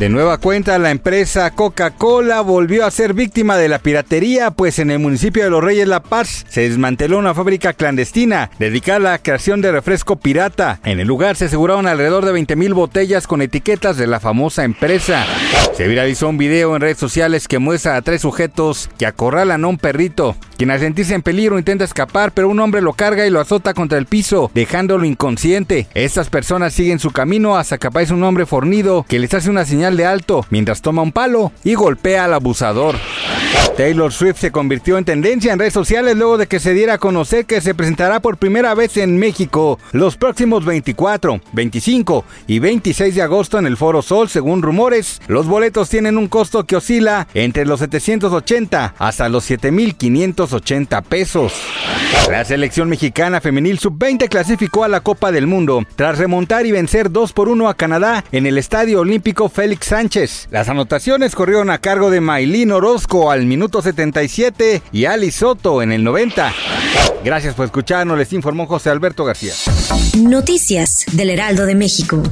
De nueva cuenta, la empresa Coca-Cola volvió a ser víctima de la piratería, pues en el municipio de Los Reyes La Paz se desmanteló una fábrica clandestina dedicada a la creación de refresco pirata. En el lugar se aseguraron alrededor de 20 mil botellas con etiquetas de la famosa empresa. Se viralizó un video en redes sociales que muestra a tres sujetos que acorralan a un perrito, quien al sentirse en peligro intenta escapar, pero un hombre lo carga y lo azota contra el piso, dejándolo inconsciente. Estas personas siguen su camino hasta que aparece un hombre fornido que les hace una señal de alto mientras toma un palo y golpea al abusador. Taylor Swift se convirtió en tendencia en redes sociales luego de que se diera a conocer que se presentará por primera vez en México los próximos 24, 25 y 26 de agosto en el Foro Sol, según rumores. Los boletos tienen un costo que oscila entre los 780 hasta los 7580 pesos. La selección mexicana femenil sub-20 clasificó a la Copa del Mundo tras remontar y vencer 2 por 1 a Canadá en el Estadio Olímpico Félix Sánchez. Las anotaciones corrieron a cargo de Maylin Orozco al minuto 77 y Ali Soto en el 90. Gracias por escucharnos, les informó José Alberto García. Noticias del Heraldo de México.